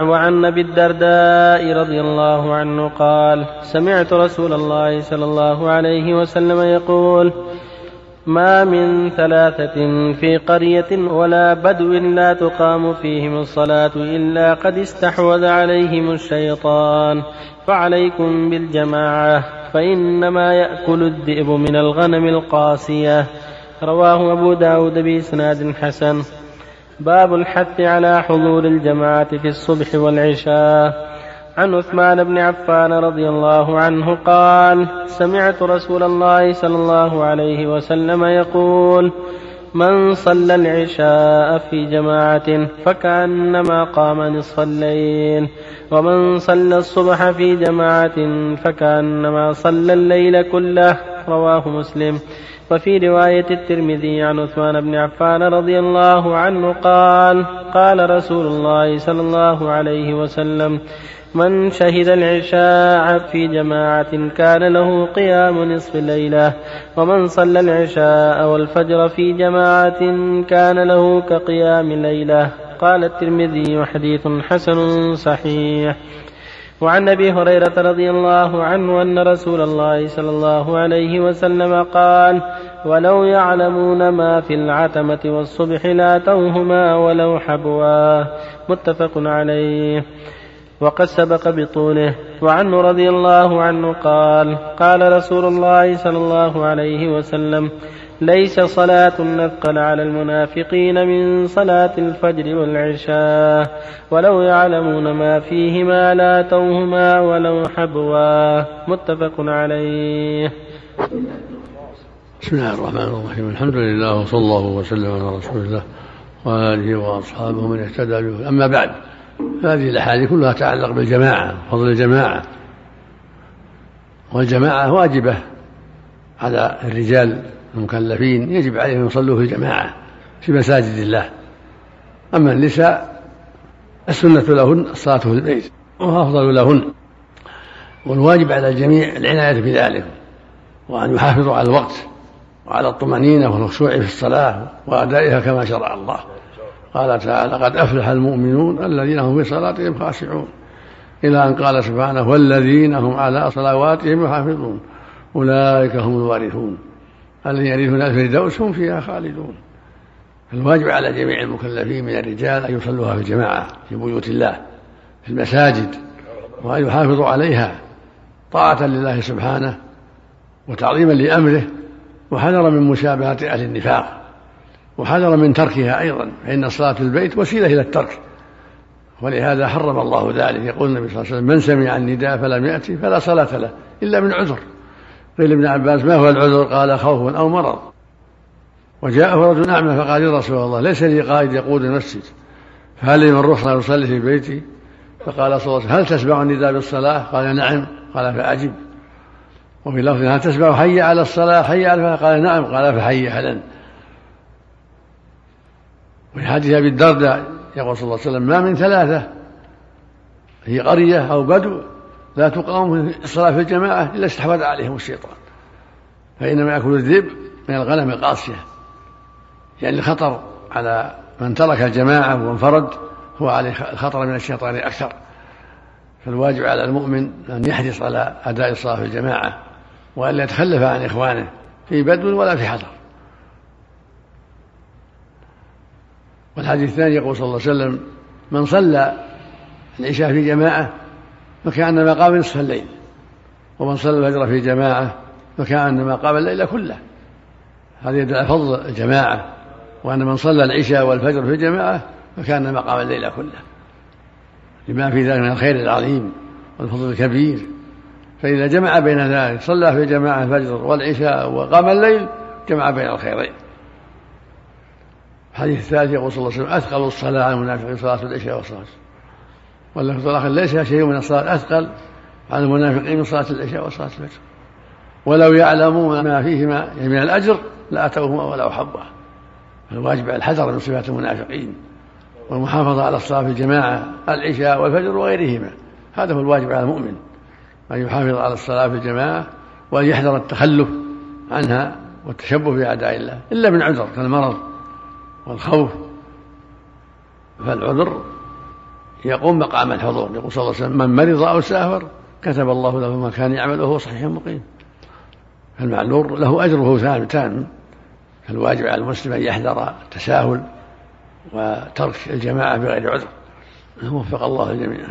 وعن أبي الدرداء رضي الله عنه قال سمعت رسول الله صلى الله عليه وسلم يقول ما من ثلاثة في قرية ولا بدو لا تقام فيهم الصلاة إلا قد استحوذ عليهم الشيطان فعليكم بالجماعة فإنما يأكل الذئب من الغنم القاسية. رواه أبو داود بإسناد حسن. باب الحث على حضور الجماعة في الصبح والعشاء. عن عثمان بن عفان رضي الله عنه قال سمعت رسول الله صلى الله عليه وسلم يقول من صلى العشاء في جماعة فكأنما قام نصف الليل ومن صلى الصبح في جماعة فكأنما صلى الليل كله رواه مسلم. وفي رواية الترمذي عن عثمان بن عفان رضي الله عنه قال قال رسول الله صلى الله عليه وسلم من شهد العشاء في جماعة كان له قيام نصف الليلة ومن صلى العشاء والفجر في جماعة كان له كقيام ليلة قال الترمذي حديث حسن صحيح وعن أبي هريرة رضي الله عنه أن رسول الله صلى الله عليه وسلم قال ولو يعلمون ما في العتمة والصبح لاتوهما ولو حبوا متفق عليه. وقد سبق بطوله. وعنه رضي الله عنه قال قال رسول الله صلى الله عليه وسلم ليس صلاة نثقل على المنافقين من صلاة الفجر والعشاء ولو يعلمون ما فيهما لاتوهما ولو حبوا. متفق عليه. بسم الله الرحمن الرحيم. الحمد لله وصلى الله وسلم على رسول الله وعلى آله وأصحابه من اهتدى به. أما بعد فهذه الأحاديث كلها تتعلق بالجماعة فضل الجماعة. والجماعة واجبة على الرجال المكلفين يجب عليهم أن يصلوا في جماعة في مساجد الله. أما النساء السنة لهن الصلاة في البيت وهو أفضل لهن. والواجب على الجميع العناية بذلك وأن يحافظوا على الوقت وعلى الطمأنينة والخشوع في الصلاة وأدائها كما شرع الله. قال تعالى قد أفلح المؤمنون الذين هم في صلاتهم خاشعون. إلى أن قال سبحانه والذين هم على صلواتهم يحافظون. أولئك هم الوارثون. الذين يرثون الفردوس هم فيها خالدون. الواجب على جميع المكلفين من الرجال أن يصلوها في الجماعة في بيوت الله في المساجد وأن يحافظوا عليها طاعة لله سبحانه وتعظيما لأمره وحذر من مشابهة أهل النفاق وحذر من تركها أيضا فإن الصلاة في البيت وسيلة إلى الترك. ولهذا حرم الله ذلك. يقول النبي صلى الله عليه وسلم من سمع النداء فلم يأتي فلا صلاة له إلا من عذر. قيل ابن عباس ما هو العذر؟ قال خوف أو مرض. وجاءه رجل أعمى فقال يا رسول الله ليس لي قائد يقود المسجد فهل لي من رخصة يصلي في بيتي؟ فقال صلى الله عليه وسلم هل تسمع النداء بالصلاة؟ قال نعم. قال فأجب. وفي لفظ هل تسمع حي على الصلاة؟ حي على الفلاح قال نعم. قال فحي أهلا وفي حديث أبي الدرداء يقول صلى الله عليه وسلم ما من ثلاثة في قرية أو بدو لا تقام الصلاة في الجماعة إلا استحوذ عليهم الشيطان. فإنما يأكل الذئب من الغنم القاسية يعني الخطر على من ترك الجماعة وانفرد هو عليه الخطر من الشيطان أكثر. فالواجب على المؤمن أن يحرص على أداء الصلاة في الجماعة وألا يتخلف عن إخوانه في بدو ولا في حضر والحديث الثاني يقول صلى الله عليه وسلم من صلى العشاء في جماعة فكأنما قام نصف الليل ومن صلى الفجر في جماعة فكأنما قام الليل كله. هذا يدل على فضل الجماعة. وأن من صلى العشاء والفجر في جماعة فكأنما قام الليل كله. لما في ذلك من الخير العظيم والفضل الكبير. فإذا جمع بين ذلك صلى في جماعة الفجر والعشاء وقام الليل جمع بين الخيرين. الحديث الثالث يقول صلى الله عليه وسلم أثقل الصلاة على المنافقين صلاة العشاء والصلاة. واللفظ الآخر ليس شيء من الصلاة أثقل على المنافقين من صلاة العشاء وصلاة الفجر. ولو يعلمون ما فيهما من الأجر لأتوهما ولو حبوا الواجب على الحذر من صفات المنافقين والمحافظة على الصلاة في الجماعة العشاء والفجر وغيرهما. هذا هو الواجب على المؤمن أن يحافظ على الصلاة في الجماعة وأن يحذر التخلف عنها والتشبه بأعداء الله. إلا من عذر كالمرض والخوف فالعذر يقوم مقام الحضور. يقول صلى الله عليه وسلم من مرض أو سافر كتب الله له ما كان يعمل وهو صحيح مقيم. المعذور له أجره تام فالواجب على المسلم أن يحذر التساهل وترك الجماعة بغير عذر. وفق الله الجميع.